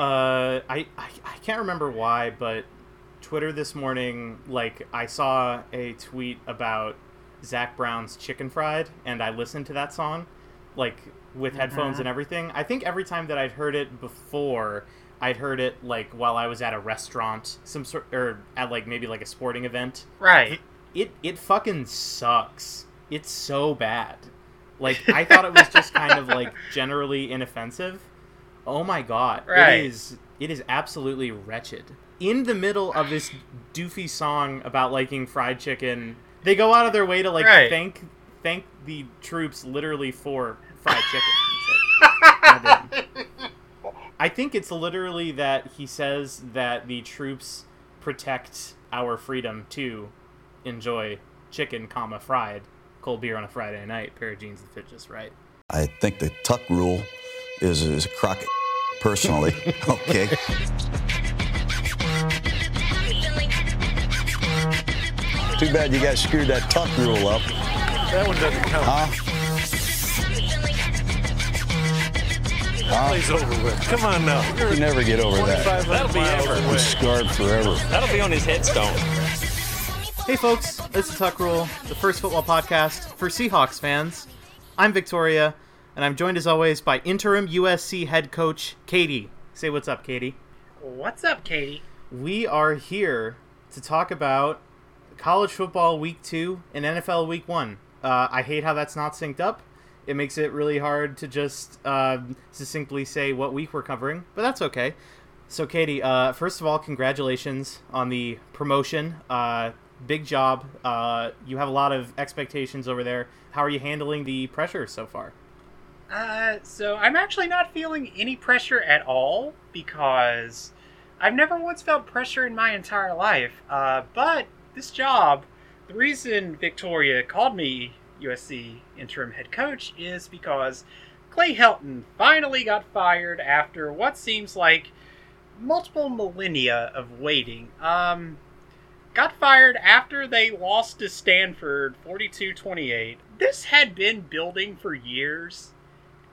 Uh, I, I I can't remember why, but Twitter this morning, like I saw a tweet about Zac Brown's Chicken Fried, and I listened to that song, like with headphones and everything. I think every time that I'd heard it before, I'd heard it like while I was at a restaurant, some sort, or at like maybe like a sporting event. Right. It it fucking sucks. It's so bad. Like I thought it was just kind of like generally inoffensive. Oh my god. Right. It is it is absolutely wretched. In the middle of this doofy song about liking fried chicken, they go out of their way to like Right. thank thank the troops literally for fried chicken. It's like. I think it's literally that he says that the troops protect our freedom to enjoy chicken, comma fried, cold beer on a Friday night, pair of jeans that fit just right. I think the tuck rule is, is a crock personally. okay. Too bad you guys screwed that tuck rule up. That one doesn't count. Huh? Huh? Plays over with. Come on now. You're You never get over that. That'll be miles ever. away. Scarred forever. That'll be on his headstone. Hey folks, this is Tuck Rule, the first football podcast for Seahawks fans. I'm Victoria, and I'm joined as always by interim USC head coach Katie. Say what's up, Katie. What's up, Katie? We are here to talk about college football week two and NFL week one. Uh, I hate how that's not synced up. It makes it really hard to just uh, succinctly say what week we're covering, but that's okay. So, Katie, uh, first of all, congratulations on the promotion. Uh, big job. Uh, you have a lot of expectations over there. How are you handling the pressure so far? Uh, so I'm actually not feeling any pressure at all because I've never once felt pressure in my entire life. Uh, but this job, the reason Victoria called me USC interim head coach is because Clay Helton finally got fired after what seems like multiple millennia of waiting. Um, got fired after they lost to Stanford 42-28. This had been building for years.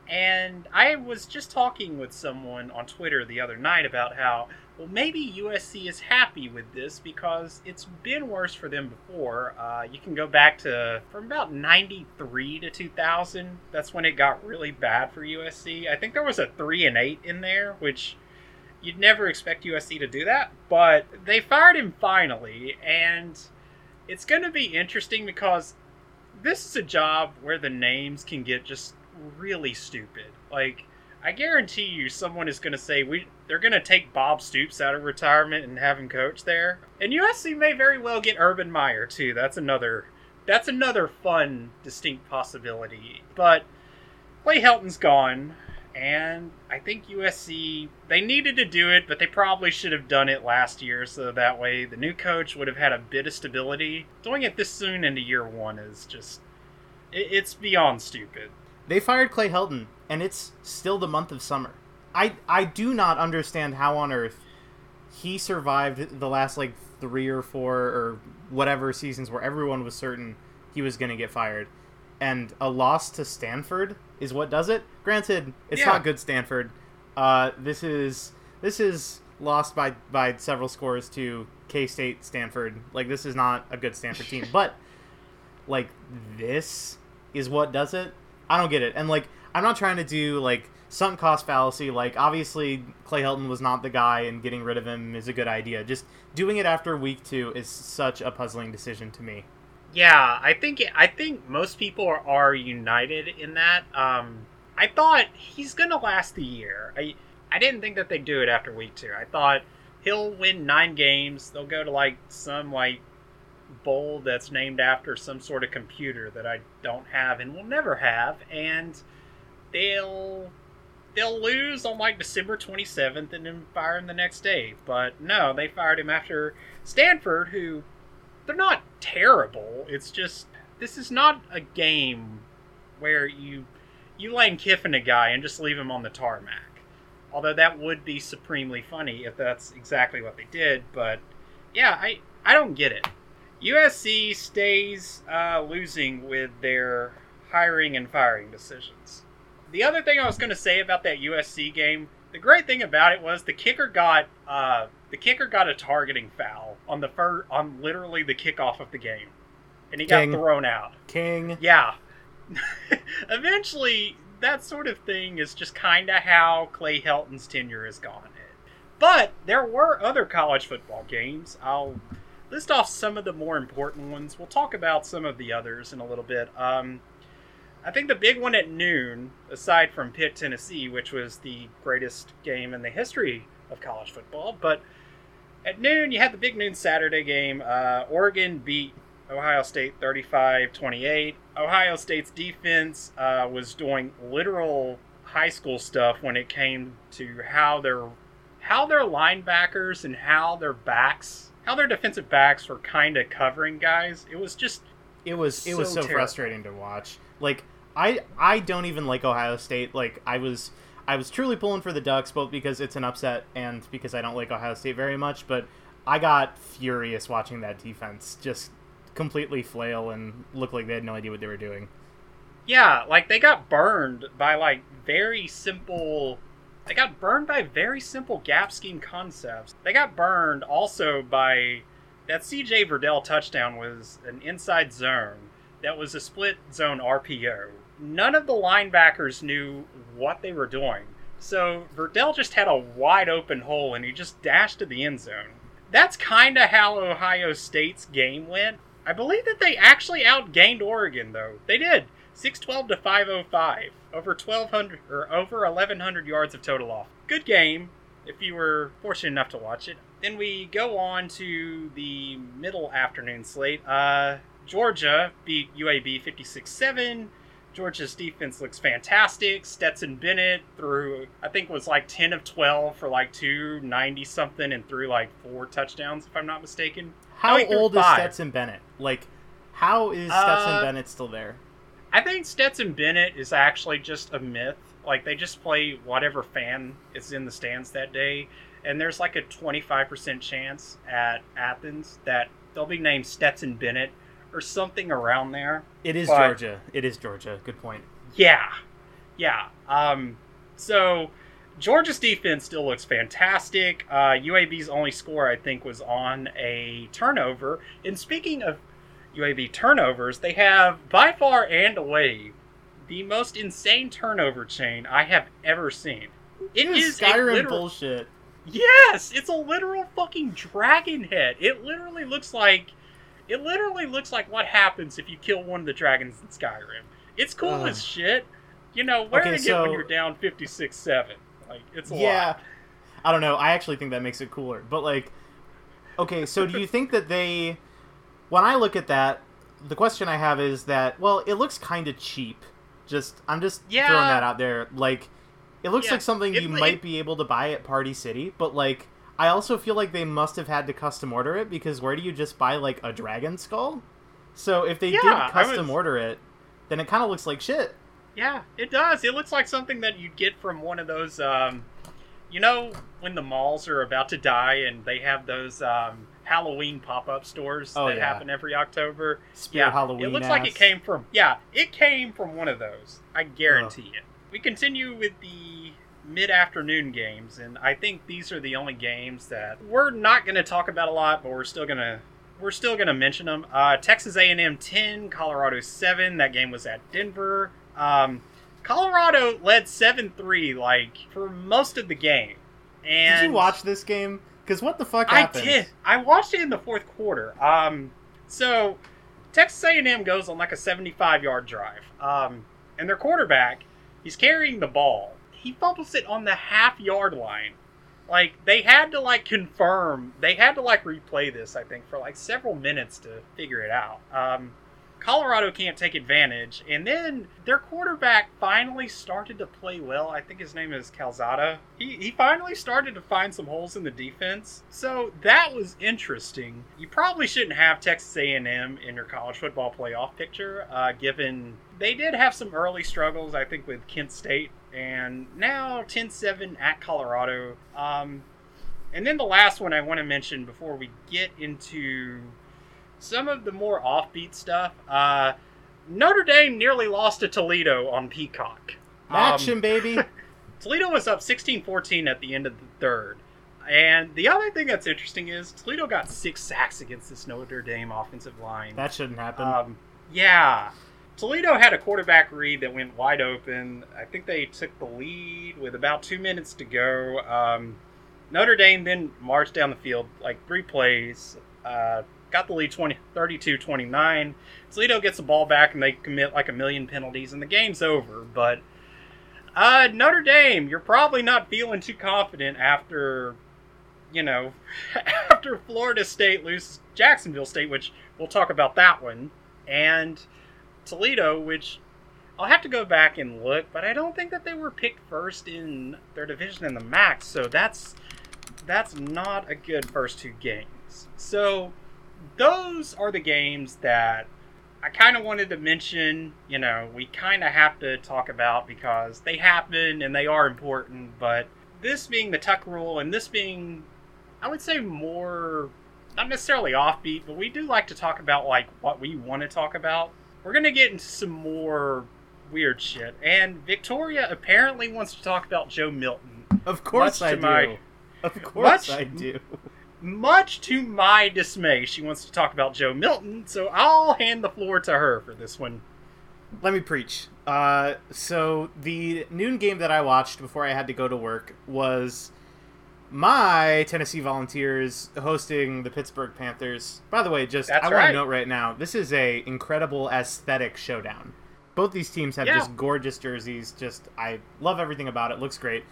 And I was just talking with someone on Twitter the other night about how, well, maybe USC is happy with this because it's been worse for them before. Uh, you can go back to from about 93 to 2000. That's when it got really bad for USC. I think there was a 3 and 8 in there, which you'd never expect USC to do that. But they fired him finally. And it's going to be interesting because this is a job where the names can get just really stupid. Like, I guarantee you, someone is going to say we they're going to take Bob Stoops out of retirement and have him coach there. And USC may very well get Urban Meyer too. That's another that's another fun, distinct possibility. But Clay Helton's gone, and I think USC they needed to do it, but they probably should have done it last year, so that way the new coach would have had a bit of stability. Doing it this soon into year one is just it, it's beyond stupid. They fired Clay Helton, and it's still the month of summer. I I do not understand how on earth he survived the last like three or four or whatever seasons where everyone was certain he was going to get fired, and a loss to Stanford is what does it. Granted, it's Yeah. not good Stanford. Uh, this is this is lost by by several scores to K State, Stanford. Like this is not a good Stanford team, but like this is what does it. I don't get it. And like I'm not trying to do like sunk cost fallacy. Like obviously Clay Helton was not the guy, and getting rid of him is a good idea. Just doing it after week two is such a puzzling decision to me. Yeah, I think I think most people are, are united in that. Um, I thought he's gonna last the year. I I didn't think that they'd do it after week two. I thought he'll win nine games. They'll go to like some like bowl that's named after some sort of computer that I don't have and will never have, and they'll they'll lose on like December 27th and then fire him the next day. But no, they fired him after Stanford, who they're not terrible. It's just this is not a game where you you Lane Kiffin a guy and just leave him on the tarmac. Although that would be supremely funny if that's exactly what they did. But yeah, I I don't get it. USC stays uh, losing with their hiring and firing decisions. The other thing I was going to say about that USC game, the great thing about it was the kicker got uh, the kicker got a targeting foul on the fir- on literally the kickoff of the game, and he King. got thrown out. King. Yeah. Eventually, that sort of thing is just kind of how Clay Helton's tenure has gone. But there were other college football games. I'll list off some of the more important ones. We'll talk about some of the others in a little bit. Um, I think the big one at noon, aside from Pitt, Tennessee, which was the greatest game in the history of college football, but at noon you had the big noon Saturday game. Uh, Oregon beat Ohio State 35 28. Ohio State's defense uh, was doing literal high school stuff when it came to how their how their linebackers and how their backs how their defensive backs were kind of covering guys. It was just It was it was So so terrible. frustrating to watch. Like I I don't even like Ohio State. Like I was I was truly pulling for the Ducks both because it's an upset and because I don't like Ohio State very much, but I got furious watching that defense just completely flail and look like they had no idea what they were doing. Yeah, like they got burned by like very simple. They got burned by very simple gap scheme concepts. They got burned also by that CJ Verdell touchdown was an inside zone that was a split zone RPO. None of the linebackers knew what they were doing. So Verdell just had a wide open hole and he just dashed to the end zone. That's kind of how Ohio State's game went. I believe that they actually outgained Oregon though. They did. 612 to 505. Over 1200 or over 1100 yards of total off. Good game if you were fortunate enough to watch it. Then we go on to the middle afternoon slate. Uh, Georgia beat UAB 56 7. Georgia's defense looks fantastic. Stetson Bennett threw, I think, was like 10 of 12 for like 290 something and threw like four touchdowns, if I'm not mistaken. How old is. Stetson Bennett? Like how is Stetson Uh, Bennett still there? I think Stetson Bennett is actually just a myth. Like they just play whatever fan is in the stands that day, and there's like a 25% chance at Athens that they'll be named Stetson Bennett or something around there. It is but- Georgia. It is Georgia. Good point. Yeah, yeah. Um, so Georgia's defense still looks fantastic. Uh, UAB's only score, I think, was on a turnover. And speaking of UAB turnovers, they have by far and away the most insane turnover chain I have ever seen. It This is Skyrim literal- bullshit. Yes, it's a literal fucking dragon head. It literally looks like it literally looks like what happens if you kill one of the dragons in Skyrim. It's cool Ugh. as shit. You know, wearing Okay, it when you're down 56-7. Like it's a yeah lot. i don't know i actually think that makes it cooler but like okay so do you think that they when i look at that the question i have is that well it looks kind of cheap. Just i'm just Yeah. throwing that out there. Like it looks Yeah, like something it- you it- might be able to buy at party city but like i also feel like they must have had to custom order it because where do you just buy like a dragon skull? So if they Yeah, did custom order it then it kind of looks like shit. Yeah, it does. It looks like something that you'd get from one of those um you know when the malls are about to die and they have those um Halloween pop-up stores Oh, that yeah. happen every October. Spear yeah, Halloween It looks like it came from yeah, it came from one of those. I guarantee it. We continue with the mid-afternoon games, and I think these are the only games that we're not going to talk about a lot, but we're still going to we're still going to mention them. Uh, Texas A&M 10, Colorado 7. That game was at Denver. Um, Colorado led 7-3 like for most of the game. And did you watch this game because what the fuck happened? I did. I watched it in the fourth quarter. Um, so Texas A&M goes on like a 75 yard drive. Um, and their quarterback, he's carrying the ball. He fumbles it on the half yard line. Like they had to like confirm. They had to like replay this. I think for like several minutes to figure it out. Um, Colorado can't take advantage, and then their quarterback finally started to play well. I think his name is Calzada. He he finally started to find some holes in the defense, so that was interesting. You probably shouldn't have Texas A&M in your college football playoff picture, uh, given they did have some early struggles. I think with Kent State, and now 10-7 at Colorado. Um, and then the last one I want to mention before we get into some of the more offbeat stuff. Uh, Notre Dame nearly lost to Toledo on Peacock. Um, action baby Toledo was up 16-14 at the end of the third. And the other thing that's interesting is Toledo got six sacks against this Notre Dame offensive line. That shouldn't happen. Um, yeah. Toledo had a quarterback read that went wide open. I think they took the lead with about two minutes to go. Um, Notre Dame then marched down the field like three plays, uh, got the lead 20, 32-29. Toledo gets the ball back and they commit like a million penalties and the game's over. But uh, Notre Dame, you're probably not feeling too confident after, you know, after Florida State loses Jacksonville State, which we'll talk about that one, and Toledo, which I'll have to go back and look, but I don't think that they were picked first in their division in the MAC, so that's that's not a good first two games. So those are the games that I kind of wanted to mention. You know, we kind of have to talk about because they happen and they are important. But this being the Tuck rule and this being, I would say, more not necessarily offbeat, but we do like to talk about like what we want to talk about. We're gonna get into some more weird shit, and Victoria apparently wants to talk about Joe Milton. of course I do. my- of course much- I do. Much to my dismay, she wants to talk about Joe Milton, so I'll hand the floor to her for this one. Let me preach. Uh, so the noon game that I watched before I had to go to work was my Tennessee Volunteers hosting the Pittsburgh Panthers. By the way, just That's I want to note right now, this is a incredible aesthetic showdown. Both these teams have Yeah. just gorgeous jerseys. Just I love everything about it. Looks great.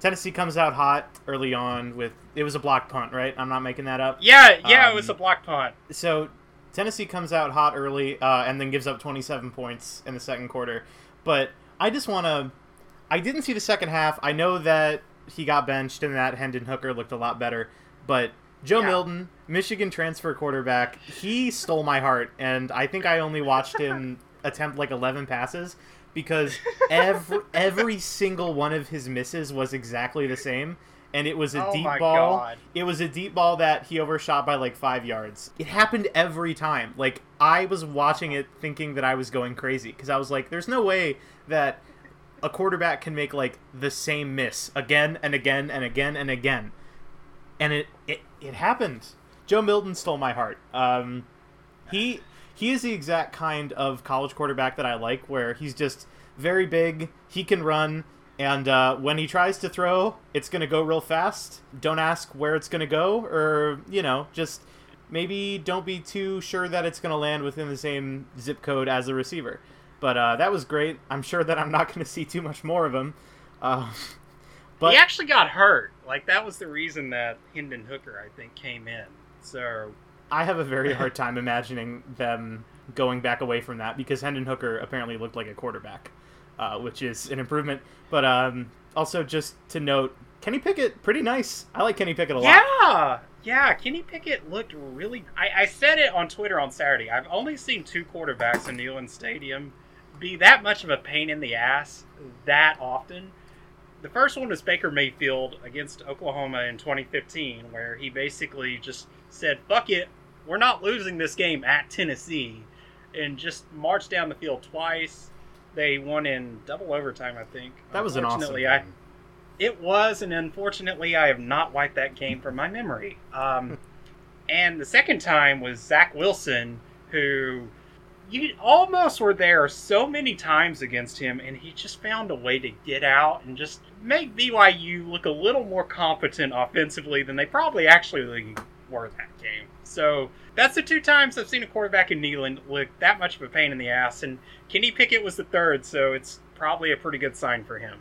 Tennessee comes out hot early on with it was a block punt, right? I'm not making that up. Yeah, yeah, it Um, was a block punt. so Tennessee comes out hot early uh, and then gives up 27 points in the second quarter. But I just want to. I didn't see the second half. I know that he got benched and that Hendon Hooker looked a lot better. But Joe Yeah. Milton, Michigan transfer quarterback, he stole my heart. And I think I only watched him attempt like 11 passes because every, every single one of his misses was exactly the same. And it was a Oh deep my ball. God. It was a deep ball that he overshot by like five yards. It happened every time. Like I was watching it, thinking that I was going crazy because I was like, "There's no way that a quarterback can make like the same miss again and again and again and again." And it it, it happened. Joe Milton stole my heart. Um, he he is the exact kind of college quarterback that I like, where he's just very big. He can run. And uh, when he tries to throw, it's going to go real fast. Don't ask where it's going to go, or, you know, just maybe don't be too sure that it's going to land within the same zip code as the receiver. But uh, that was great. I'm sure that I'm not going to see too much more of him. Uh, but he actually got hurt. Like that was the reason that Hendon Hooker, I think, came in. So I have a very hard time imagining them going back away from that because Hendon Hooker apparently looked like a quarterback, uh, which is an improvement. But um, also, just to note, Kenny Pickett, pretty nice. I like Kenny Pickett a lot. yeah, yeah, Kenny Pickett looked really. I, I said it on Twitter on Saturday. I've only seen two quarterbacks in Neyland Stadium be that much of a pain in the ass that often. The first one was Baker Mayfield against Oklahoma in 2015, where he basically just said, "Fuck it, we're not losing this game at Tennessee," and just marched down the field twice. They won in double overtime, I think. That was an awesome game. I it was, and unfortunately, I have not wiped that game from my memory. Um, and the second time was Zach Wilson, who you almost were there so many times against him, and he just found a way to get out and just make BYU look a little more competent offensively than they probably actually were that game. So that's the two times I've seen a quarterback in Neyland look that much of a pain in the ass, and Kenny Pickett was the third, so it's probably a pretty good sign for him.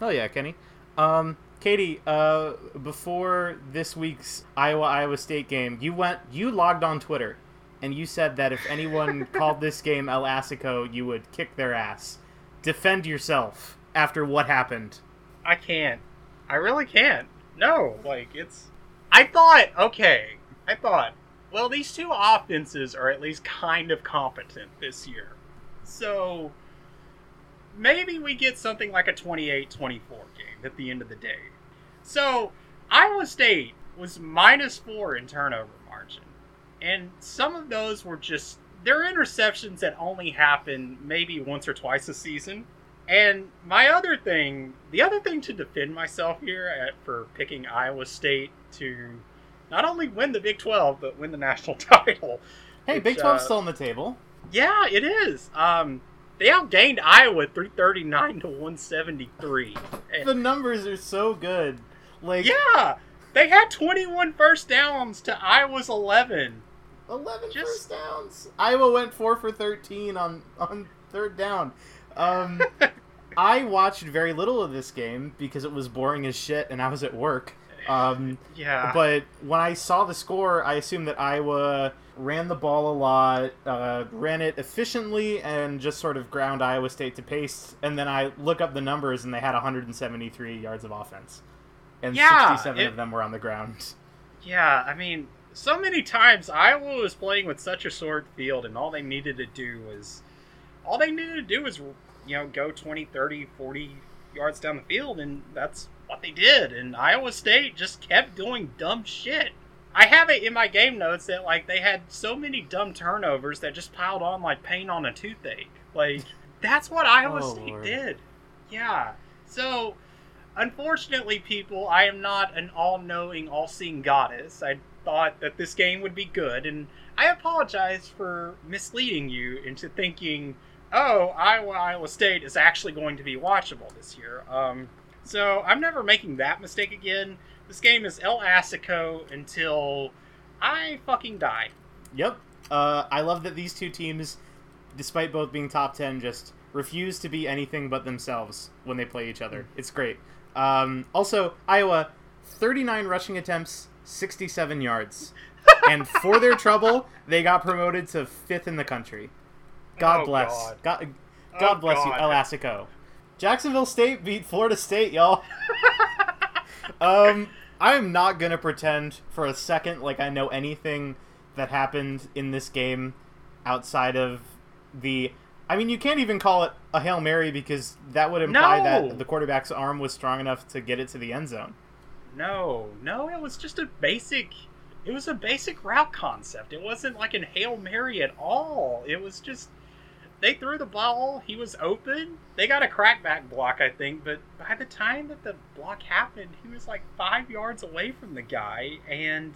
Oh yeah, Kenny. Um, Katie, uh, before this week's Iowa Iowa State game, you went, you logged on Twitter, and you said that if anyone called this game El Assico, you would kick their ass. Defend yourself after what happened. I can't. I really can't. No, like it's. I thought, okay, I thought, well, these two offenses are at least kind of competent this year. So maybe we get something like a 28 24 game at the end of the day. So Iowa State was minus four in turnover margin. And some of those were just. They're interceptions that only happen maybe once or twice a season. And my other thing, the other thing to defend myself here at, for picking Iowa State to not only win the Big 12 but win the national title. Hey, which, Big 12's uh, still on the table. Yeah, it is. Um, they outgained Iowa 339 to 173. And- The numbers are so good. Like yeah, they had 21 first downs to Iowa's 11. 11 Just- first downs. Iowa went 4 for 13 on on third down. Um I watched very little of this game because it was boring as shit and I was at work. Um Yeah. but when I saw the score, I assumed that Iowa ran the ball a lot, uh, ran it efficiently, and just sort of ground Iowa State to pace. And then I look up the numbers, and they had 173 yards of offense, and Yeah, 67 it- of them were on the ground. Yeah, I mean, so many times Iowa was playing with such a short field, and all they needed to do was. All they needed to do was, you know, go 20, 30, 40 yards down the field, and that's what they did. And Iowa State just kept doing dumb shit. I have it in my game notes that, like, they had so many dumb turnovers that just piled on like paint on a toothache. Like, that's what Iowa Oh, State Lord. did. Yeah. So, Unfortunately, people, I am not an all knowing, all seeing goddess. I thought that this game would be good, and I apologize for misleading you into thinking, oh, Iowa Iowa State is actually going to be watchable this year. Um, so I'm never making that mistake again. This game is El Assico until I fucking die. Yep. Uh, I love that these two teams, despite both being top 10, just refuse to be anything but themselves when they play each other. It's great. Um, also, Iowa, 39 rushing attempts, 67 yards. and for their trouble, they got promoted to fifth in the country. God Oh, bless. God. God, God Oh, bless you, God. El Assico. Jacksonville State beat Florida State, y'all. um, I am not gonna pretend for a second like I know anything that happened in this game outside of the. I mean, you can't even call it a hail mary because that would imply No. that the quarterback's arm was strong enough to get it to the end zone. No, no, it was just a basic. It was a basic route concept. It wasn't like an hail mary at all. It was just they threw the ball. He was open. They got a crackback block, I think. But by the time that the block happened, he was like five yards away from the guy, and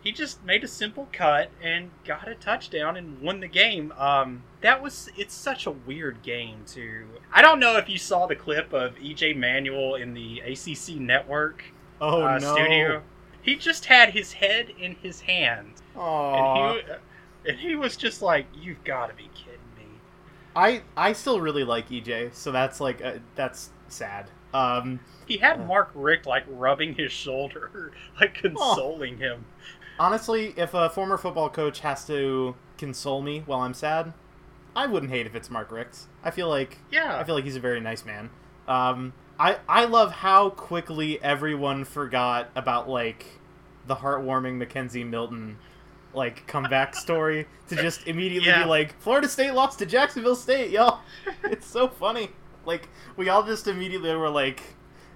he just made a simple cut and got a touchdown and won the game. Um, that was it's such a weird game too. I don't know if you saw the clip of EJ Manuel in the ACC network Oh uh, no! studio. He just had his head in his hand, Aw. and he and he was just like, "You've got to be kidding me." I I still really like EJ, so that's like uh, that's sad. Um, He had Mark Richt like rubbing his shoulder, like consoling him. honestly, if a former football coach has to console me while I'm sad, I wouldn't hate if it's Mark Richt. I feel like Yeah, I feel like he's a very nice man. Um, I I love how quickly everyone forgot about like the heartwarming McKenzie Milton like comeback story to just immediately Yeah. be like Florida State lost to Jacksonville State, y'all. it's so funny. Like we all just immediately were like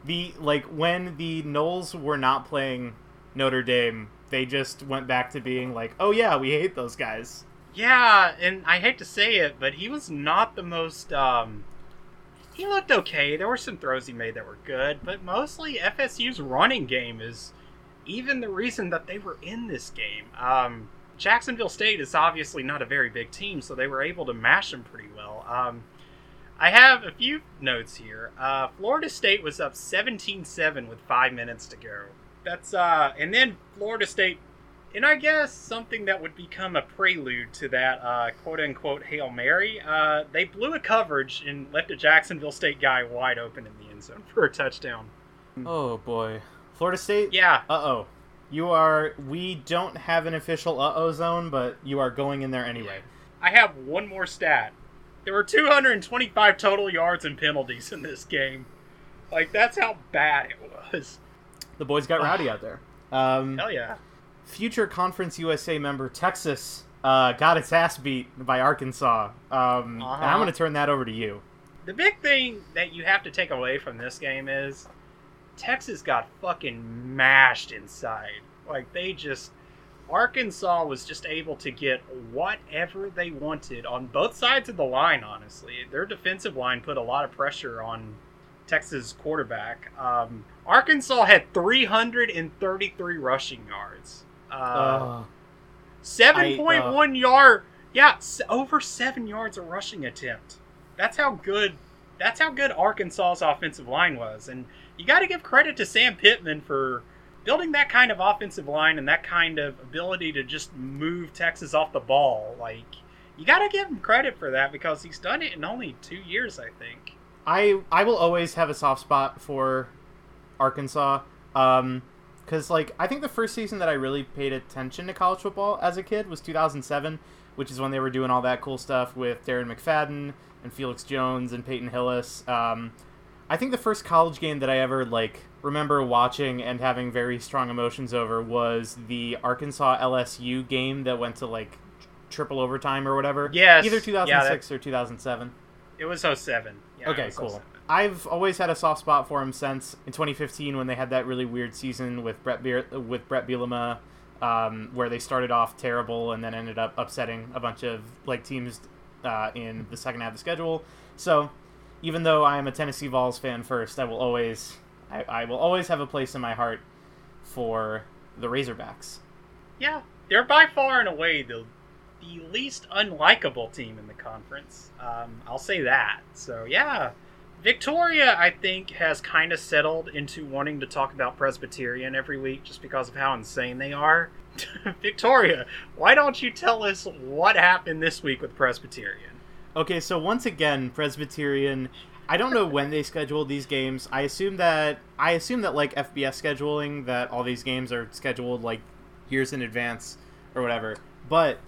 the like when the Noles were not playing Notre Dame, they just went back to being like, "Oh yeah, we hate those guys." yeah, and I hate to say it, but he was not the most. um He looked okay. There were some throws he made that were good, but mostly FSU's running game is even the reason that they were in this game. Um, Jacksonville State is obviously not a very big team, so they were able to mash them pretty well. Um, I have a few notes here. Uh, Florida State was up 17-7 with five minutes to go. That's uh, and then Florida State, and I guess something that would become a prelude to that uh, quote unquote hail mary. Uh, they blew a coverage and left a Jacksonville State guy wide open in the end zone for a touchdown. Oh boy. Florida State? Yeah, Uh oh. You are. We don't have an official uh oh zone, but you are going in there anyway. I have one more stat. There were 225 total yards and penalties in this game. Like that's how bad it was. The boys got rowdy out there. Um, Hell yeah. future Conference USA member Texas uh, got its ass beat by Arkansas. Um, Uh-huh. I'm going to turn that over to you. The big thing that you have to take away from this game is Texas got fucking mashed inside. Like they just Arkansas was just able to get whatever they wanted on both sides of the line, honestly. Their defensive line put a lot of pressure on Texas quarterback. Um, Arkansas had 333 rushing yards. Uh, Uh, 7.1 yard. Yeah, s- over 7 yards a rushing attempt. That's how good that's how good Arkansas's offensive line was. And you got to give credit to Sam Pittman for building that kind of offensive line and that kind of ability to just move Texas off the ball. Like you got to give him credit for that because he's done it in only 2 years, I think. I I will always have a soft spot for Arkansas. Um, because like I think the first season that I really paid attention to college football as a kid was 2007, which is when they were doing all that cool stuff with Darren McFadden and Felix Jones and Peyton Hillis. Um, I think the first college game that I ever like remember watching and having very strong emotions over was the Arkansas LSU game that went to like triple overtime or whatever. Yes. either Yeah, 2006 or 2007. It was 07. Yeah, Okay, was cool. 07. I've always had a soft spot for him since in 2015 when they had that really weird season with Brett Beer- with Brett Bielema, um, where they started off terrible and then ended up upsetting a bunch of like teams uh, in the second half of the schedule. So, even though I am a Tennessee Vols fan first, I will always I, I will always have a place in my heart for the Razorbacks. Yeah, they're by far and away the the least unlikable team in the conference. Um, I'll say that. So yeah, Victoria, I think, has kind of settled into wanting to talk about Presbyterian every week just because of how insane they are. Victoria, why don't you tell us what happened this week with Presbyterian? Okay, so once again, Presbyterian. I don't know when they scheduled these games. I assume that I assume that like FBS scheduling that all these games are scheduled like years in advance or whatever. But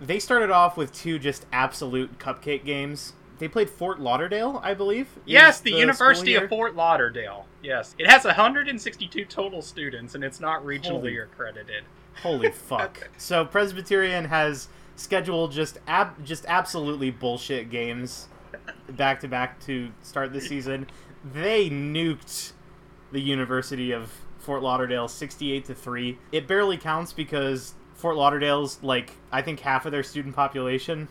they started off with two just absolute cupcake games. They played Fort Lauderdale, I believe. Yes, the, school University of Fort Lauderdale. Yes, it has 162 total students, and it's not regionally Holy- accredited. Holy fuck! so Presbyterian has scheduled just ab- just absolutely bullshit games back to back to start the season. They nuked the University of Fort Lauderdale 68 to 3. It barely counts because Fort Lauderdale's like I think half of their student population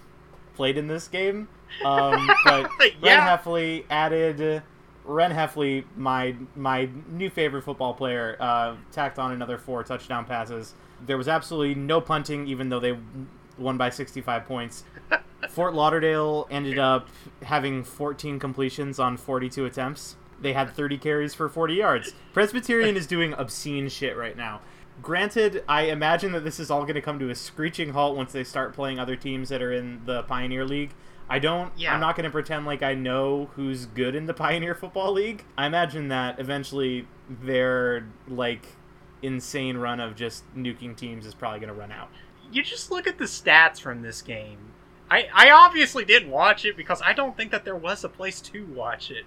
played in this game. Um, but Ren Yeah. Hefley added Ren Hefley, my my new favorite football player, uh, tacked on another four touchdown passes. There was absolutely no punting, even though they won by 65 points. Fort Lauderdale ended up having 14 completions on 42 attempts. They had 30 carries for 40 yards. Presbyterian is doing obscene shit right now. Granted, I imagine that this is all going to come to a screeching halt once they start playing other teams that are in the Pioneer League. I don't. Yeah. I'm not going to pretend like I know who's good in the Pioneer Football League. I imagine that eventually their like insane run of just nuking teams is probably going to run out. You just look at the stats from this game. I, I obviously didn't watch it because I don't think that there was a place to watch it.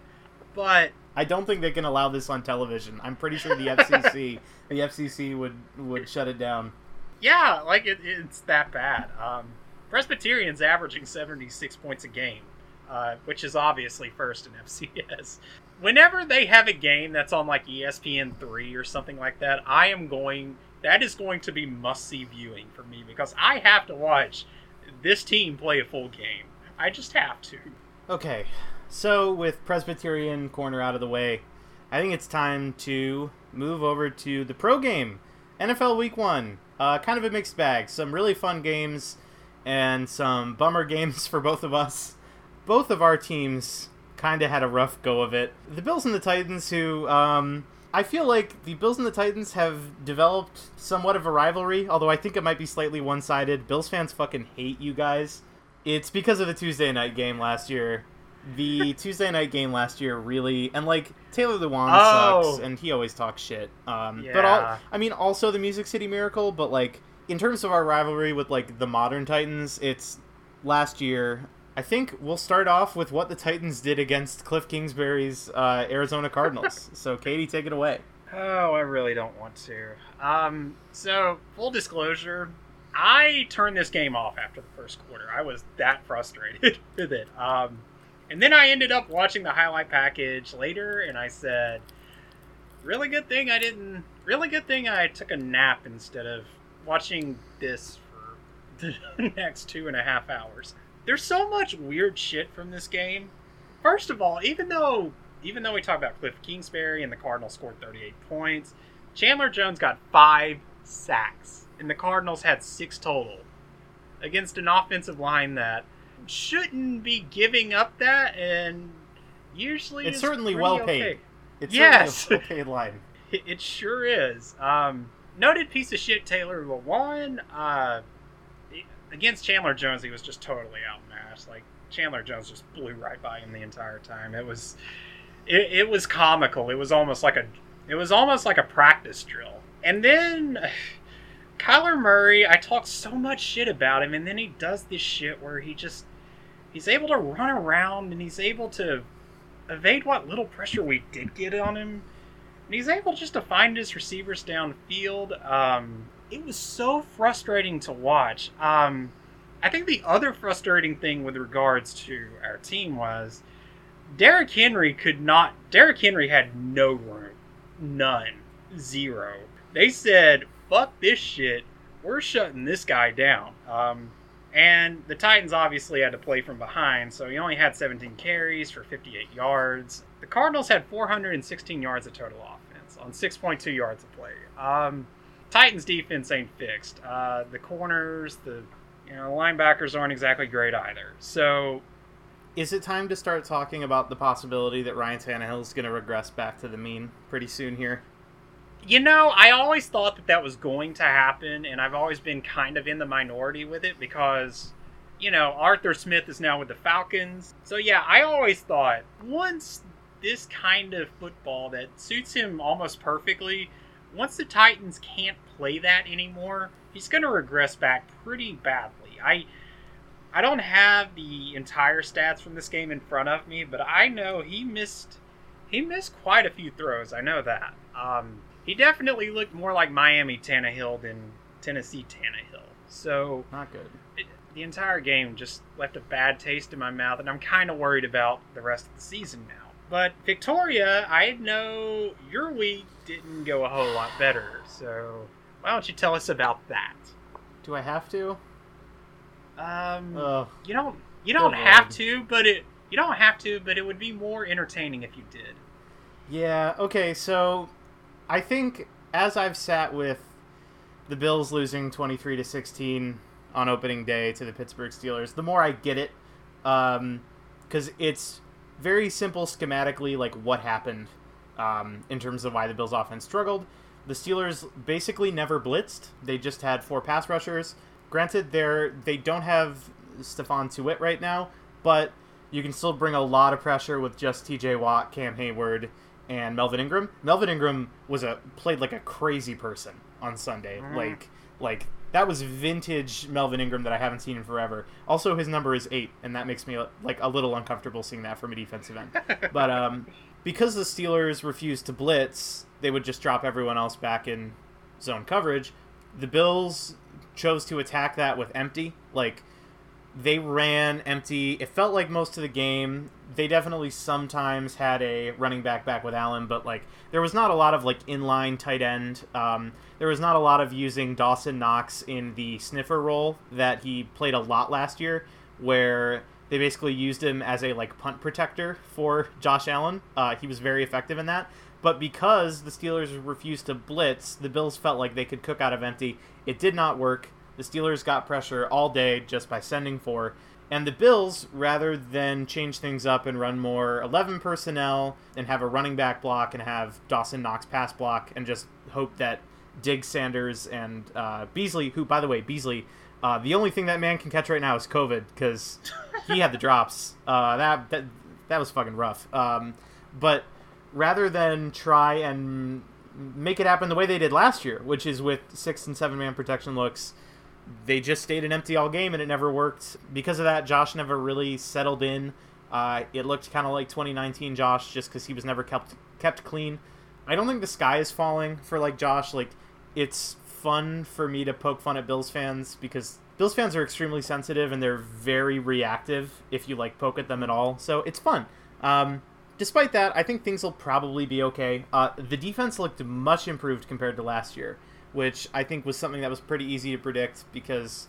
But I don't think they can allow this on television. I'm pretty sure the FCC, the FCC would would shut it down. yeah, like it, it's that bad. Um, Presbyterian's averaging 76 points a game, uh, which is obviously first in FCS. Whenever they have a game that's on like ESPN three or something like that, I am going. That is going to be must see viewing for me because I have to watch this team play a full game. I just have to. Okay, so with Presbyterian corner out of the way, I think it's time to move over to the pro game, NFL Week One. Uh, kind of a mixed bag. Some really fun games and some bummer games for both of us. Both of our teams kind of had a rough go of it. The Bills and the Titans, who um, I feel like the Bills and the Titans have developed somewhat of a rivalry, although I think it might be slightly one sided. Bills fans fucking hate you guys. It's because of the Tuesday night game last year. The Tuesday night game last year really, and like Taylor Lewan Oh. sucks, and he always talks shit. Um, But all, I mean, also the Music City Miracle, but like in terms of our rivalry with like the modern Titans, it's last year. I think we'll start off with what the Titans did against Cliff Kingsbury's uh, Arizona Cardinals. so, Katie, take it away. Oh, I really don't want to. Um, so full disclosure, I turned this game off after the first quarter. I was that frustrated with it. Um, and then I ended up watching the highlight package later, and I said, "Really good thing I didn't. Really good thing I took a nap instead of watching this for the next two and a half hours. There's so much weird shit from this game. First of all, even though even though we talk about Cliff Kingsbury and the Cardinals scored 38 points, Chandler Jones got five sacks, and the Cardinals had six total against an offensive line that shouldn't be giving up that, and usually It's certainly well okay. paid. It's Yes. certainly a well-paid line. It, it sure is. Um, noted piece of shit Taylor Lewan. Uh, against Chandler Jones, he was just totally outmatched. Like Chandler Jones just blew right by him the entire time. It was, it, it was comical. It was almost like a, it was almost like a practice drill. And then Kyler Murray, I talked so much shit about him, and then he does this shit where he just, he's able to run around and he's able to evade what little pressure we did get on him and he's able just to find his receivers downfield. Um, it was so frustrating to watch. Um, I think the other frustrating thing with regards to our team was Derrick Henry could not. Derrick Henry had no room, none, zero. They said, "Fuck this shit. We're shutting this guy down." Um, and the Titans obviously had to play from behind, so he only had 17 carries for 58 yards. The Cardinals had 416 yards of total offense on 6.2 yards of play. Um, Titans defense ain't fixed. Uh, the corners, the you know linebackers aren't exactly great either. So Is it time to start talking about the possibility that Ryan Tannehill is going to regress back to the mean pretty soon here? You know, I always thought that that was going to happen, and I've always been kind of in the minority with it because, you know, Arthur Smith is now with the Falcons. So, yeah, I always thought once this kind of football that suits him almost perfectly, once the Titans can't play that anymore, he's going to regress back pretty badly. I. I don't have the entire stats from this game in front of me, but I know he missed he missed quite a few throws. I know that. Um, he definitely looked more like Miami Tannehill than Tennessee Tannehill. So Not good. it, the entire game just left a bad taste in my mouth, and I'm kind of worried about the rest of the season now. But Victoria, I know your week didn't go a whole lot better, so why don't you tell us about that? Do I have to? Um, you don't you don't have lord. to, but it you don't have to, but it would be more entertaining if you did. Yeah, okay, so I think as I've sat with the Bills losing 23 to 16 on opening day to the Pittsburgh Steelers, the more I get it um cuz it's very simple schematically like what happened um, in terms of why the Bills offense struggled. The Steelers basically never blitzed. They just had four pass rushers. Granted, they're they don't have Stephon Tuitt right now, but you can still bring a lot of pressure with just T.J. Watt, Cam Heyward, and Melvin Ingram. Melvin Ingram was a played like a crazy person on Sunday. Like like that was vintage Melvin Ingram that I haven't seen in forever. Also, his number is eight, and that makes me like a little uncomfortable seeing that from a defensive end. but um, because the Steelers refused to blitz, they would just drop everyone else back in zone coverage. The Bills chose to attack that with empty. Like they ran empty. It felt like most of the game. They definitely sometimes had a running back back with Allen, but like there was not a lot of like inline tight end. Um, there was not a lot of using Dawson Knox in the sniffer role that he played a lot last year, where they basically used him as a like punt protector for Josh Allen. Uh, he was very effective in that. But because the Steelers refused to blitz, the Bills felt like they could cook out of empty. It did not work. The Steelers got pressure all day just by sending four. And the Bills, rather than change things up and run more 11 personnel and have a running back block and have Dawson Knox pass block and just hope that Diggs Sanders and uh, Beasley, who, by the way, Beasley, uh, the only thing that man can catch right now is COVID because he had the drops. Uh, that, that that was fucking rough. Um, but rather than try and make it happen the way they did last year, which is with six and seven man protection looks, they just stayed an empty all game and it never worked. Because of that, Josh never really settled in. Uh, it looked kind of like 2019 Josh just because he was never kept kept clean. I don't think the sky is falling for like Josh. Like it's fun for me to poke fun at Bills fans because Bills fans are extremely sensitive and they're very reactive if you like poke at them at all. So it's fun. Um, despite that, I think things will probably be okay. Uh, the defense looked much improved compared to last year, which I think was something that was pretty easy to predict because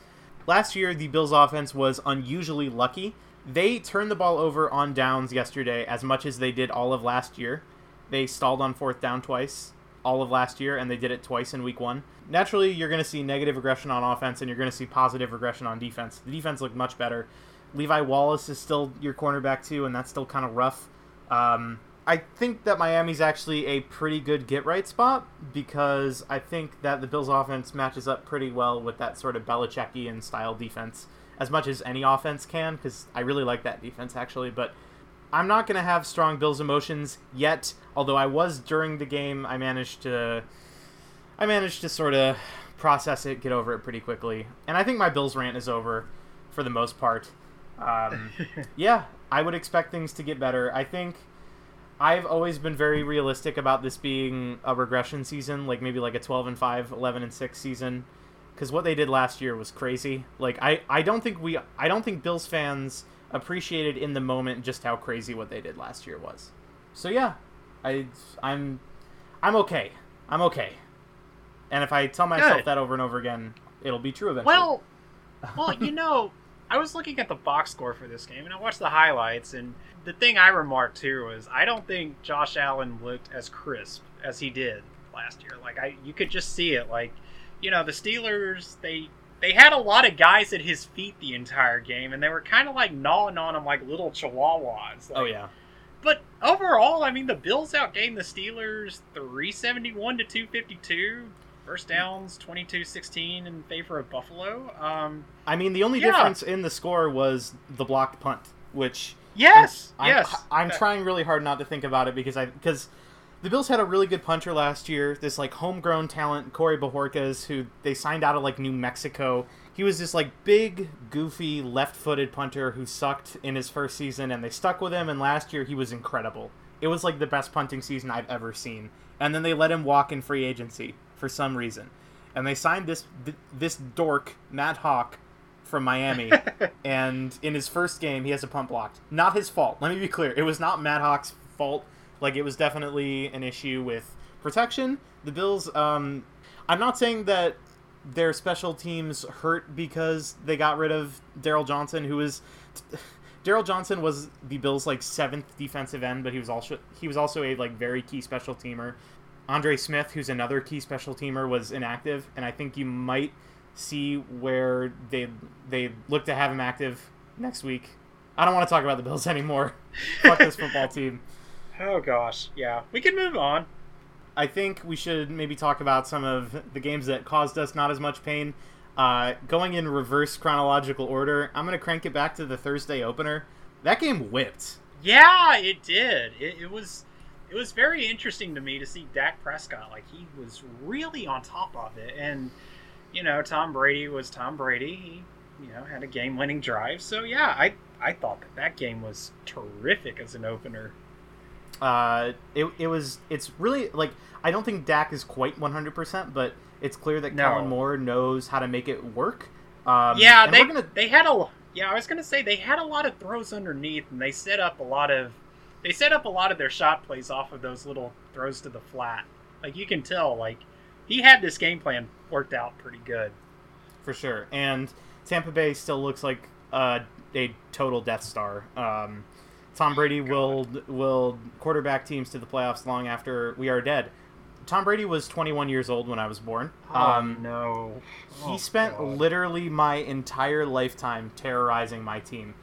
last year the Bills' offense was unusually lucky. They turned the ball over on downs yesterday as much as they did all of last year. They stalled on fourth down twice all of last year, and they did it twice in week one. Naturally, you're going to see negative regression on offense, and you're going to see positive regression on defense. The defense looked much better. Levi Wallace is still your cornerback, too, and that's still kind of rough. Um, I think that Miami's actually a pretty good get right spot because I think that the Bills' offense matches up pretty well with that sort of Belichickian style defense as much as any offense can because I really like that defense actually. But I'm not going to have strong Bills emotions yet, although I was during the game. I managed to, I managed to sort of process it, get over it pretty quickly, and I think my Bills rant is over for the most part. Um, yeah, I would expect things to get better. I think I've always been very realistic about this being a regression season, like maybe like a 12 and 5, 11 and 6 season cuz what they did last year was crazy. Like I I don't think we I don't think Bills fans appreciated in the moment just how crazy what they did last year was. So yeah, I I'm I'm okay. I'm okay. And if I tell myself Good. that over and over again, it'll be true eventually. Well, well, you know, I was looking at the box score for this game, and I watched the highlights, and the thing I remarked too was I don't think Josh Allen looked as crisp as he did last year. Like I, you could just see it. Like, you know, the Steelers they they had a lot of guys at his feet the entire game, and they were kind of like gnawing on him like little chihuahuas. Oh, like, oh yeah. But overall, I mean, the Bills outgained the Steelers 371 to 252. First downs 22-16 in favor of Buffalo. Um, I mean, the only Yeah. difference in the score was the blocked punt, which yes, I'm, yes. I'm That- trying really hard not to think about it because I because the Bills had a really good punter last year. This like homegrown talent, Corey Bojorquez, who they signed out of like New Mexico. He was this like big, goofy, left-footed punter who sucked in his first season, and they stuck with him. And last year he was incredible. It was like the best punting season I've ever seen. And then they let him walk in free agency for some reason, and they signed this this dork Matt Haack from Miami. and in his first game, he has a punt blocked. Not his fault. Let me be clear. It was not Matt Haack's fault. Like it was definitely an issue with protection. The Bills. Um, I'm not saying that their special teams hurt because they got rid of Darryl Johnson, who was. Darryl Johnson was the Bills' like seventh defensive end, but he was also he was also a like very key special teamer. Andre Smith, who's another key special teamer, was inactive, and I think you might see where they they look to have him active next week. I don't want to talk about the Bills anymore. Fuck this football team. Oh gosh, yeah. We can move on. I think we should maybe talk about some of the games that caused us not as much pain. Uh, going in reverse chronological order, I'm going to crank it back to the Thursday opener. That game whipped. Yeah, it did. It, it was it was very interesting to me to see Dak Prescott. Like he was really on top of it, and you know Tom Brady was Tom Brady. He you know had a game winning drive. So yeah, I I thought that that game was terrific as an opener. Uh, it, it was it's really like I don't think Dak is quite 100%, but it's clear that No. Kellen Moore knows how to make it work. Um, yeah, they gonna they had a yeah. I was gonna say they had a lot of throws underneath, and they set up a lot of they set up a lot of their shot plays off of those little throws to the flat. Like you can tell, like he had this game plan worked out pretty good. for sure. And Tampa Bay still looks like uh, a total Death Star. Um, Tom Brady will will quarterback teams to the playoffs long after we are dead. Tom Brady was 21 years old when I was born. Um, Oh, no, He Oh, spent God. literally my entire lifetime terrorizing my team.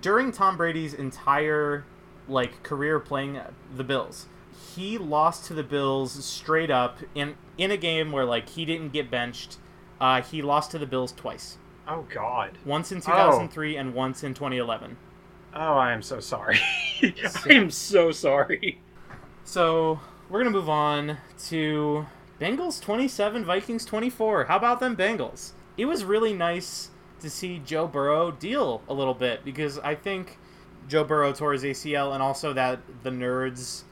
During Tom Brady's entire like career playing the Bills, he lost to the Bills straight up in in a game where like he didn't get benched. Uh, he lost to the Bills twice. Oh God. Once in 2003 and once in 2011. Oh, I am so sorry. I am so sorry. So we're gonna move on to Bengals 27, Vikings 24. How about them Bengals? It was really nice to see Joe Burrow deal a little bit because I think Joe Burrow tore his ACL and also that the nerds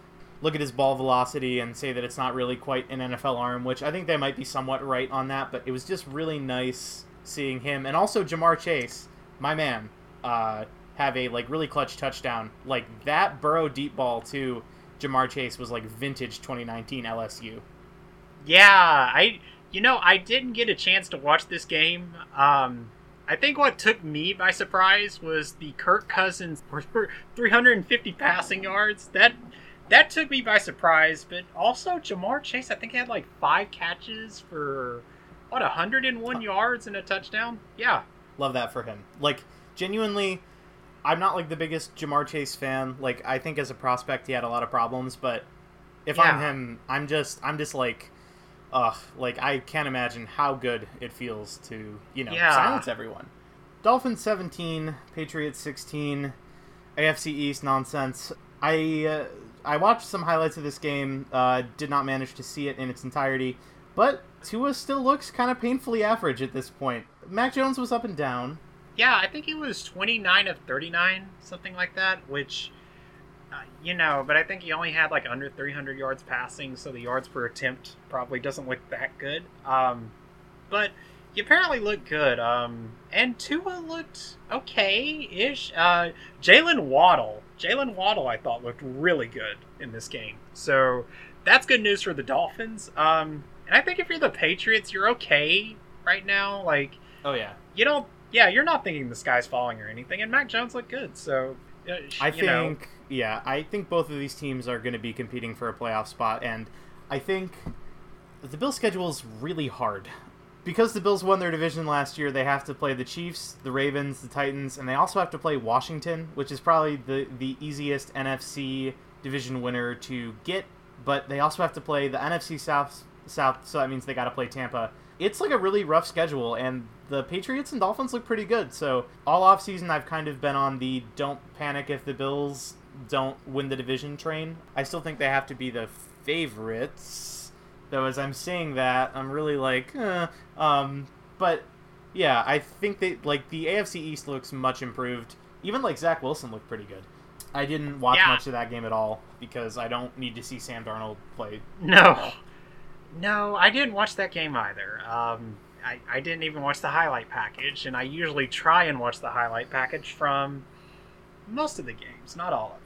look at his ball velocity and say that it's not really quite an NFL arm, which I think they might be somewhat right on that, but it was just really nice seeing him and also Ja'Marr Chase, my man, uh, have a like really clutch touchdown. Like that Burrow deep ball to Ja'Marr Chase was like vintage 2019 LSU. Yeah, I you know I didn't get a chance to watch this game. Um, I think what took me by surprise was the Kirk Cousins 350 passing yards. That that took me by surprise, but also Ja'Marr Chase. I think he had like five catches for what 101 yards and a touchdown. Yeah, Love that for him. Like genuinely, I'm not like the biggest Ja'Marr Chase fan. Like I think as a prospect he had a lot of problems, but if I'm him, I'm just I'm just like ugh, like I can't imagine how good it feels to, you know, Yeah. silence everyone. Dolphins 17, Patriots 16, AFC East nonsense. I uh, I watched some highlights of this game, uh, did not manage to see it in its entirety, but Tua still looks kind of painfully average at this point. Mac Jones was up and down. yeah. I think he was 29 of 39, something like that. Which, you know, but I think he only had like under 300 yards passing, so the yards per attempt probably doesn't look that good. Um, but he apparently looked good. Um, and Tua looked okay-ish. Uh, Jaylen Waddle, Jaylen Waddle, I thought looked really good in this game. So that's good news for the Dolphins. Um, and I think if you're the Patriots, you're okay right now. Like Oh yeah. you don't, yeah, you're not thinking the sky's falling or anything. And Mac Jones looked good. So uh, I you know, think yeah, I think both of these teams are going to be competing for a playoff spot and I think the Bills schedule is really hard. Because the Bills won their division last year, they have to play the Chiefs, the Ravens, the Titans, and they also have to play Washington, which is probably the the easiest NFC division winner to get, but they also have to play the NFC South South, so that means they got to play Tampa. It's like a really rough schedule, and the Patriots and Dolphins look pretty good. So all offseason, I've kind of been on the don't panic if the Bills don't win the division train. I still think they have to be the favorites. Though as I'm saying that, I'm really like, eh. um, but yeah, I think they like the AFC East looks much improved. Even like Zach Wilson looked pretty good. I didn't watch Yeah. much of that game at all because I don't need to see Sam Darnold play. No, no, I didn't watch that game either. Um, I, I didn't even watch the highlight package, and I usually try and watch the highlight package from most of the games, not all of them.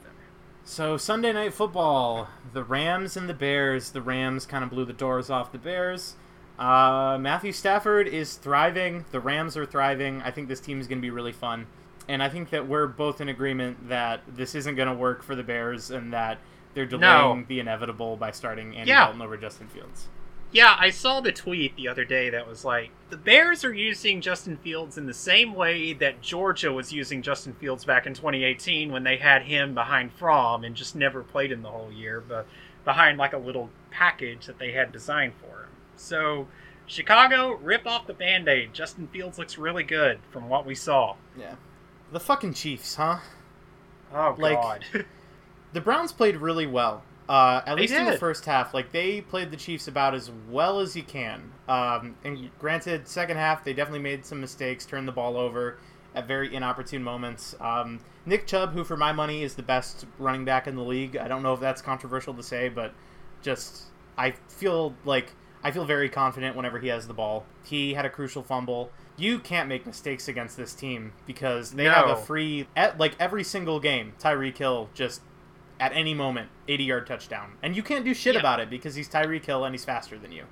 So Sunday night football, the Rams and the Bears. The Rams kind of blew the doors off the Bears. Uh, Matthew Stafford is thriving. The Rams are thriving. I think this team is going to be really fun, and I think that we're both in agreement that this isn't going to work for the Bears and that they're delaying No. the inevitable by starting Andy Yeah. Dalton over Justin Fields. Yeah, I saw the tweet the other day that was like, the Bears are using Justin Fields in the same way that Georgia was using Justin Fields back in 2018 when they had him behind Fromm and just never played him the whole year, but behind like a little package that they had designed for him. So, Chicago, rip off the band aid. Justin Fields looks really good from what we saw. Yeah, the fucking Chiefs, huh? Oh, Like, God. The Browns played really well. Uh, at They least in the first half, like they played the Chiefs about as well as you can. Um, and granted, second half they definitely made some mistakes, turned the ball over at very inopportune moments. Um, Nick Chubb, who for my money is the best running back in the league, I don't know if that's controversial to say, but just I feel like I feel very confident whenever he has the ball. He had a crucial fumble. You can't make mistakes against this team because they have a free at like every single game. Tyreek Hill just at any moment 80 yard touchdown, and you can't do shit Yeah. about it because he's Tyreek Hill and he's faster than you.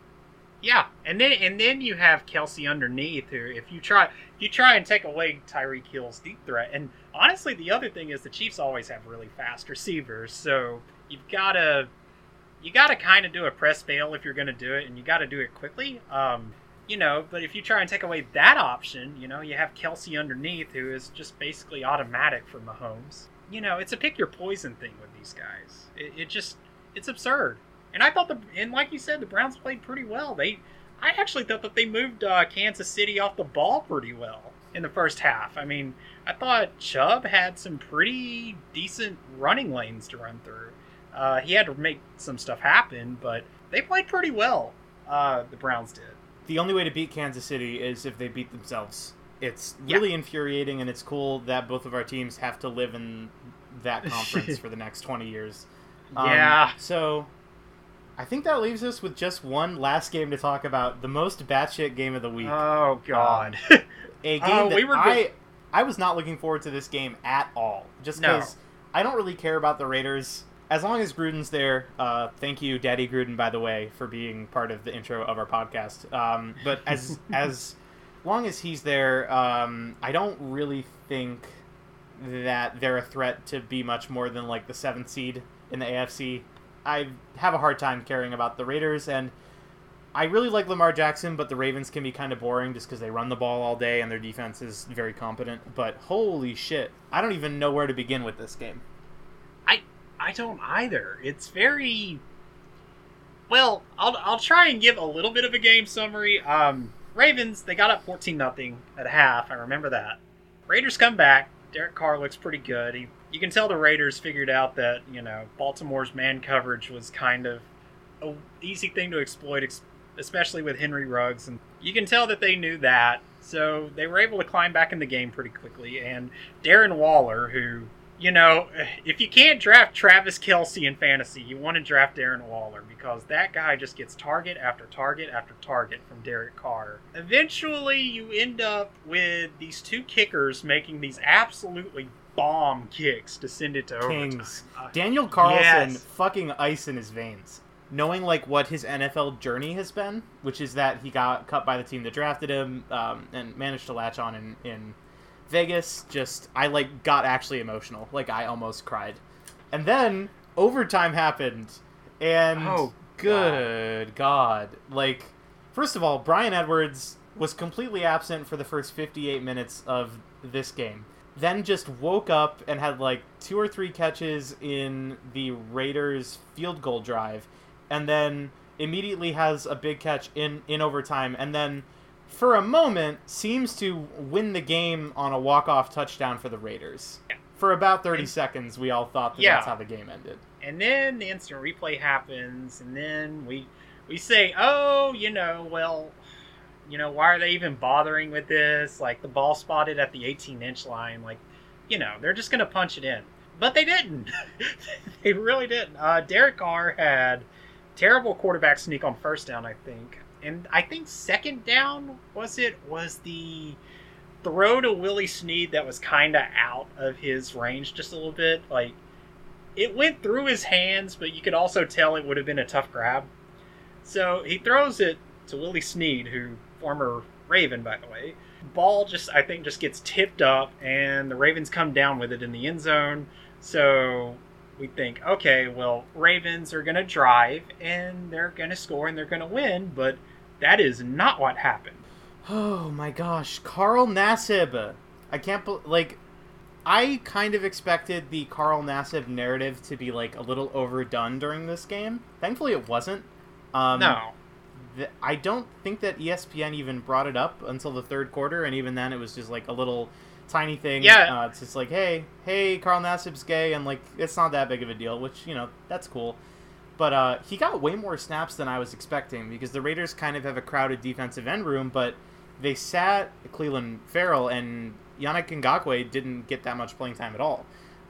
Yeah, and then and then you have Kelce underneath. Who, if you try, if you try and take away Tyreek Hill's deep threat, and honestly, the other thing is the Chiefs always have really fast receivers, so you've gotta you gotta kind of do a press bail if you're gonna do it, and you gotta do it quickly. Um, you know, but if you try and take away that option, you know, you have Kelce underneath, who is just basically automatic for Mahomes. You know, it's a pick your poison thing with these guys. It, it just it's absurd. And I thought the and like you said, the Browns played pretty well. They, I actually thought that they moved uh, Kansas City off the ball pretty well in the first half. I mean, I thought Chubb had some pretty decent running lanes to run through. Uh, he had to make some stuff happen, but they played pretty well. Uh, the Browns did. The only way to beat Kansas City is if they beat themselves. It's Yeah. really infuriating, and it's cool that both of our teams have to live in that conference for the next 20 years. Um, Yeah. So, I think that leaves us with just one last game to talk about the most batshit game of the week. Oh God. a game oh, that we were I go- I was not looking forward to this game at all. Just No. because I don't really care about the Raiders. As long as Gruden's there, uh, thank you, Daddy Gruden, by the way, for being part of the intro of our podcast. Um, but as as long as he's there, um, I don't really think that they're a threat to be much more than like the seventh seed in the AFC. I have a hard time caring about the Raiders, and I really like Lamar Jackson, but the Ravens can be kind of boring just because they run the ball all day and their defense is very competent. But holy shit, I don't even know where to begin with this game. I I don't either. It's very well. I'll I'll try and give a little bit of a game summary. Um, Ravens they got up fourteen nothing at half. I remember that. Raiders come back. Derek Carr looks pretty good. He, you can tell the Raiders figured out that you know Baltimore's man coverage was kind of a easy thing to exploit, especially with Henry Ruggs, and you can tell that they knew that. So they were able to climb back in the game pretty quickly. And Darren Waller, who you know, if you can't draft Travis Kelce in fantasy, you want to draft Darren Waller because that guy just gets target after target after target from Derek Carr. Eventually, you end up with these two kickers making these absolutely bomb kicks to send it to overtime. Kings. Uh, Daniel Carlson, yes. fucking ice in his veins. Knowing like what his NFL journey has been, which is that he got cut by the team that drafted him um, and managed to latch on in, in Vegas. Just I like got actually emotional. Like I almost cried. And then overtime happened, and Oh, good God! Like first of all, Bryan Edwards was completely absent for the first 58 minutes of this game. Then just woke up and had like two or three catches in the Raiders field goal drive, and then immediately has a big catch in in overtime, and then for a moment seems to win the game on a walk off touchdown for the Raiders. For about 30 seconds, we all thought that Yeah. that's how the game ended. and then the instant replay happens, and then we we say, oh, you know, well, you know, why are they even bothering with this? Like the ball spotted at the 18 inch line, like, you know, they're just gonna punch it in, but they didn't. they really didn't. Uh, Derek Carr had terrible quarterback sneak on first down, I think, and I think second down was it was the throw to Willie Snead that was kind of out of his range just a little bit, like it went through his hands, but you could also tell it would have been a tough grab. So he throws it to Willie Snead, who former Raven, by the way. Ball just I think just gets tipped up, and the Ravens come down with it in the end zone. So we think, okay, well, Ravens are gonna drive and they're gonna score and they're gonna win, but that is not what happened. Oh my gosh, Carl Nassib. I can't bel like I kind of expected the Carl Nassib narrative to be like a little overdone during this game. Thankfully it wasn't. Um no. th- I don't think that ESPN even brought it up until the third quarter and even then it was just like a little tiny thing. Yeah. Uh, it's just like, "Hey, hey, Carl Nassib's gay." And like it's not that big of a deal, which, you know, that's cool. But uh, he got way more snaps than I was expecting because the Raiders kind of have a crowded defensive end room, but they sat Clelin Ferrell and Yannick Ngakoue didn't get that much playing time at all.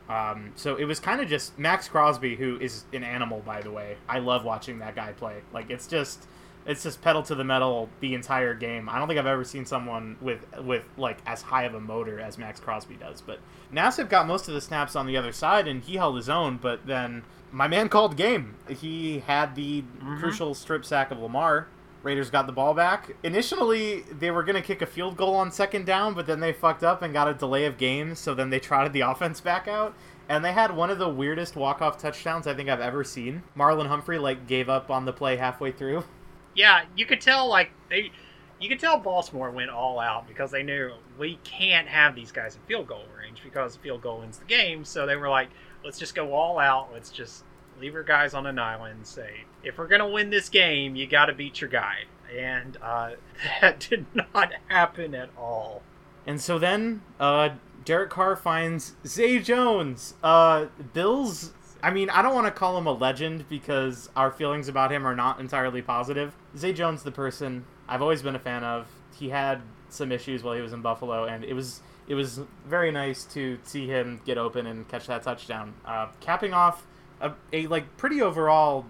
Um, so it was kind of just Maxx Crosby, who is an animal, by the way. I love watching that guy play. Like it's just, it's just pedal to the metal the entire game. I don't think I've ever seen someone with with like as high of a motor as Maxx Crosby does. But Nassib got most of the snaps on the other side, and he held his own. But then my man called game. He had the mm-hmm. crucial strip sack of Lamar. Raiders got the ball back. Initially, they were going to kick a field goal on second down, but then they fucked up and got a delay of game, so then they trotted the offense back out. And they had one of the weirdest walk-off touchdowns I think I've ever seen. Marlon Humphrey like gave up on the play halfway through. yeah, you could tell like they, you could tell Baltimore went all out because they knew we can't have these guys in field goal range because field goal wins the game. So they were like, let's just go all out. Let's just leave our guys on an island. and Say, if we're gonna win this game, you got to beat your guy, and uh, that did not happen at all. And so then uh, Derek Carr finds Zay Jones. Uh, Bills. I mean, I don't want to call him a legend because our feelings about him are not entirely positive. Zay Jones, the person I've always been a fan of. He had some issues while he was in Buffalo, and it was it was very nice to see him get open and catch that touchdown, uh, capping off a, a like pretty overall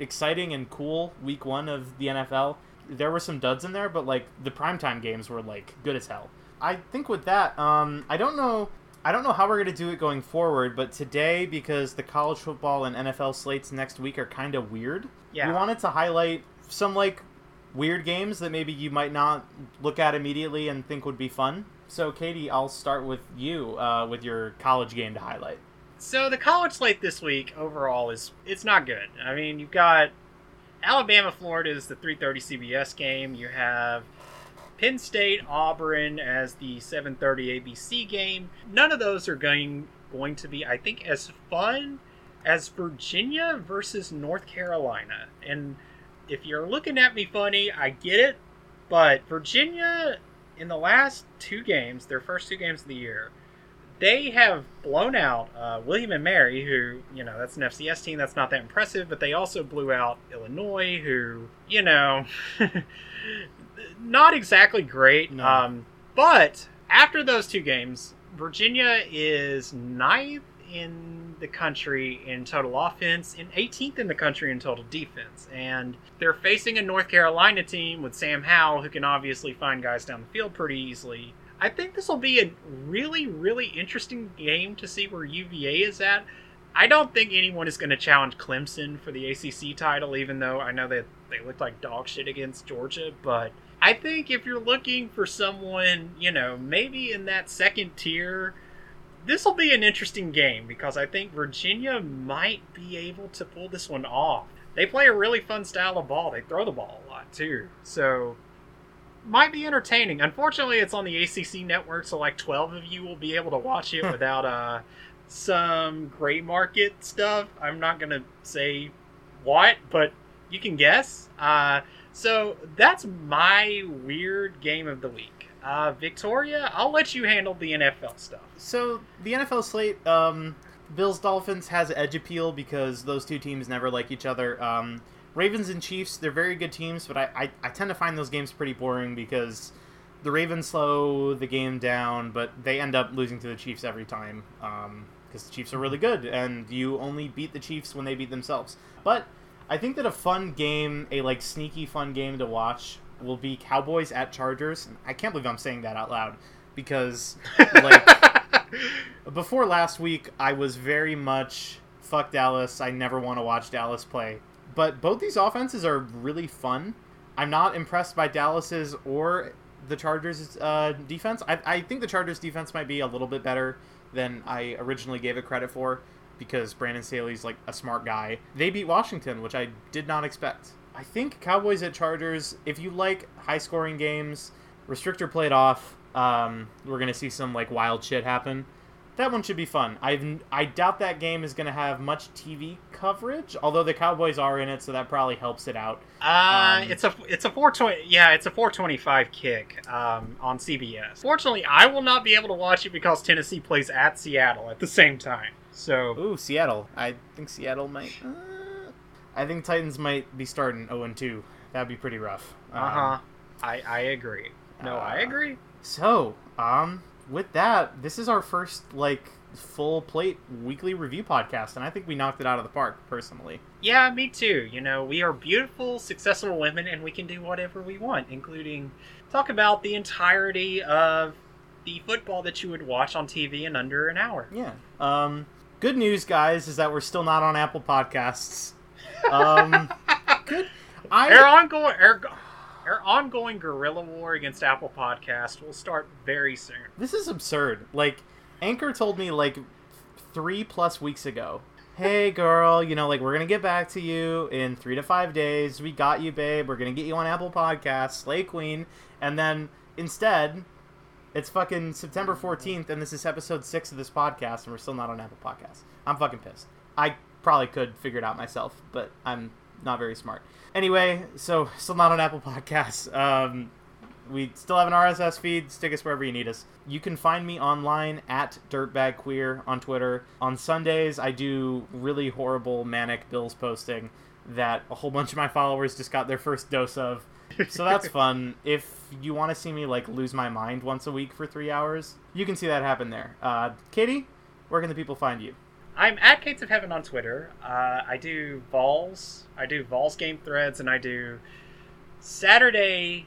exciting and cool week one of the NFL. There were some duds in there, but like the primetime games were like good as hell. I think with that, um, I don't know. I don't know how we're gonna do it going forward, but today because the college football and NFL slates next week are kind of weird. Yeah. We wanted to highlight some like weird games that maybe you might not look at immediately and think would be fun. So, Katie, I'll start with you uh, with your college game to highlight. So the college slate this week overall is it's not good. I mean, you've got Alabama, Florida is the 3:30 CBS game. You have Penn State, Auburn as the 7:30 ABC game. None of those are going going to be, I think, as fun as Virginia versus North Carolina. And if you're looking at me funny, I get it, but Virginia in the last two games, their first two games of the year, they have blown out uh, William and Mary, who you know that's an FCS team. That's not that impressive, but they also blew out Illinois, who you know, not exactly great. No. Um, but after those two games, Virginia is ninth in the country in total offense and 18th in the country in total defense. And they're facing a North Carolina team with Sam Howell, who can obviously find guys down the field pretty easily. I think this will be a really, really interesting game to see where UVA is at. I don't think anyone is going to challenge Clemson for the ACC title, even though I know that they looked like dog shit against Georgia. But I think if you're looking for someone, you know, maybe in that second tier, this will be an interesting game because I think Virginia might be able to pull this one off. They play a really fun style of ball. They throw the ball a lot too. So might be entertaining. Unfortunately, it's on the ACC network, so like 12 of you will be able to watch it without uh some gray market stuff. I'm not going to say what, but you can guess. Uh so that's my weird game of the week. Uh Victoria, I'll let you handle the NFL stuff. So the NFL slate, um, Bills Dolphins has edge appeal because those two teams never like each other. Um, Ravens and Chiefs, they're very good teams, but I, I, I tend to find those games pretty boring because the Ravens slow the game down, but they end up losing to the Chiefs every time um, because the Chiefs are really good, and you only beat the Chiefs when they beat themselves. But I think that a fun game, a like sneaky fun game to watch, will be Cowboys at Chargers. And I can't believe I'm saying that out loud because like before last week, I was very much fuck Dallas. I never want to watch Dallas play. But both these offenses are really fun. I'm not impressed by Dallas's or the Chargers' uh, defense. I, I think the Chargers' defense might be a little bit better than I originally gave it credit for because Brandon Staley's like a smart guy. They beat Washington, which I did not expect. I think Cowboys at Chargers, if you like high scoring games, restrictor played off, um, we're going to see some like wild shit happen. That one should be fun. I I doubt that game is going to have much TV coverage, although the Cowboys are in it, so that probably helps it out. Uh, Um, it's a it's a 420 yeah it's a 425 kick um, on CBS. Fortunately, I will not be able to watch it because Tennessee plays at Seattle at the same time. So Ooh, Seattle. I think Seattle might. Uh, I think Titans might be starting 0 and 2. That'd be pretty rough. Um, uh huh, I I agree. No, I uh, agree. So, um, with that, this is our first like full plate weekly review podcast, and I think we knocked it out of the park personally. Yeah, me too. You know, we are beautiful, successful women, and we can do whatever we want, including talk about the entirety of the football that you would watch on TV in under an hour. Yeah. Um, good news, guys, is that we're still not on Apple Podcasts. Um, good. I Our ongoing our, our ongoing guerrilla war against Apple Podcast will start very soon. This is absurd. Like, Anchor told me like three plus weeks ago. Hey girl, you know, like we're gonna get back to you in three to five days. We got you, babe. We're gonna get you on Apple Podcasts, Slay Queen, and then instead, it's fucking September fourteenth, and this is episode six of this podcast, and we're still not on Apple Podcasts. I'm fucking pissed. I probably could figure it out myself, but I'm not very smart. Anyway, so still not on Apple Podcasts. Um, we still have an RSS feed. Stick us wherever you need us. You can find me online at dirtbagqueer on Twitter. On Sundays, I do really horrible manic bills posting that a whole bunch of my followers just got their first dose of. So that's fun. If you want to see me like lose my mind once a week for three hours, you can see that happen there. Uh, Katie, where can the people find you? I'm at KatesOfHeaven on Twitter. Uh, I do Vols. I do Vols game threads, and I do Saturday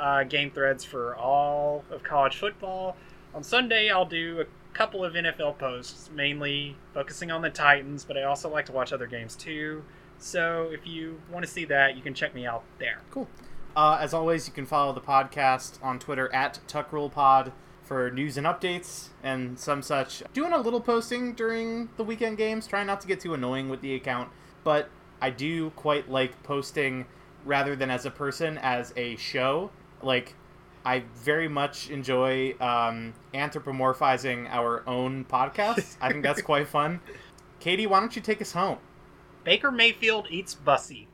uh, game threads for all of college football. On Sunday, I'll do a couple of NFL posts, mainly focusing on the Titans, but I also like to watch other games too. So if you want to see that, you can check me out there. Cool. Uh, as always, you can follow the podcast on Twitter at TuckRulePod for news and updates and some such. Doing a little posting during the weekend games, trying not to get too annoying with the account, but I do quite like posting rather than as a person as a show. Like, I very much enjoy um, anthropomorphizing our own podcast. I think that's quite fun. Katie, why don't you take us home? Baker Mayfield eats Bussy.